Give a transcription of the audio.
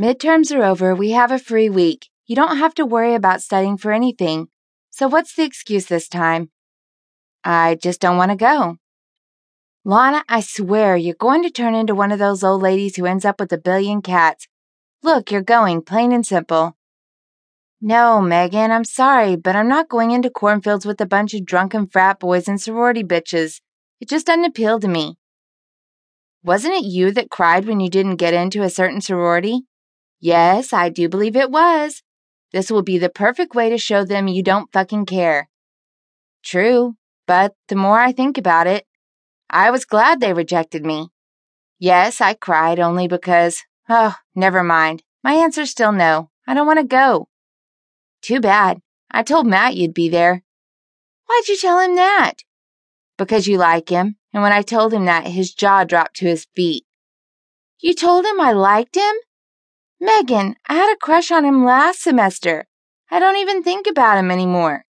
Midterms are over. We have a free week. You don't have to worry about studying for anything. So what's the excuse this time? I just don't want to go. Lana, I swear you're going to turn into one of those old ladies who ends up with a billion cats. Look, you're going, plain and simple. No, Megan, I'm sorry, but I'm not going into cornfields with a bunch of drunken frat boys and sorority bitches. It just doesn't appeal to me. Wasn't it you that cried when you didn't get into a certain sorority? Yes, I do believe it was. This will be the perfect way to show them you don't fucking care. True, but the more I think about it, I was glad they rejected me. Yes, I cried only because, oh, never mind. My answer's still no. I don't want to go. Too bad. I told Matt you'd be there. Why'd you tell him that? Because you like him, and when I told him that, his jaw dropped to his feet. You told him I liked him? Megan, I had a crush on him last semester. I don't even think about him anymore.